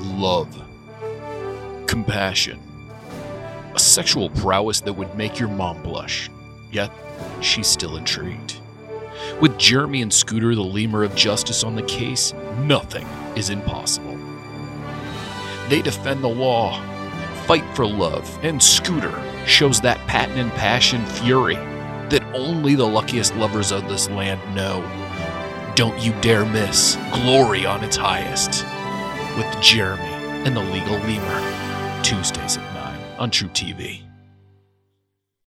love, compassion, a sexual prowess that would make your mom blush. Yet, she's still intrigued. With Jeremy and Scooter, the lemur of justice, on the case, nothing is impossible. They defend the law, fight for love, and Scooter shows that patent and passion fury that only the luckiest lovers of this land know. Don't you dare miss Glory on its highest with Jeremy and the Legal Lemur. Tuesdays at 9 on True TV.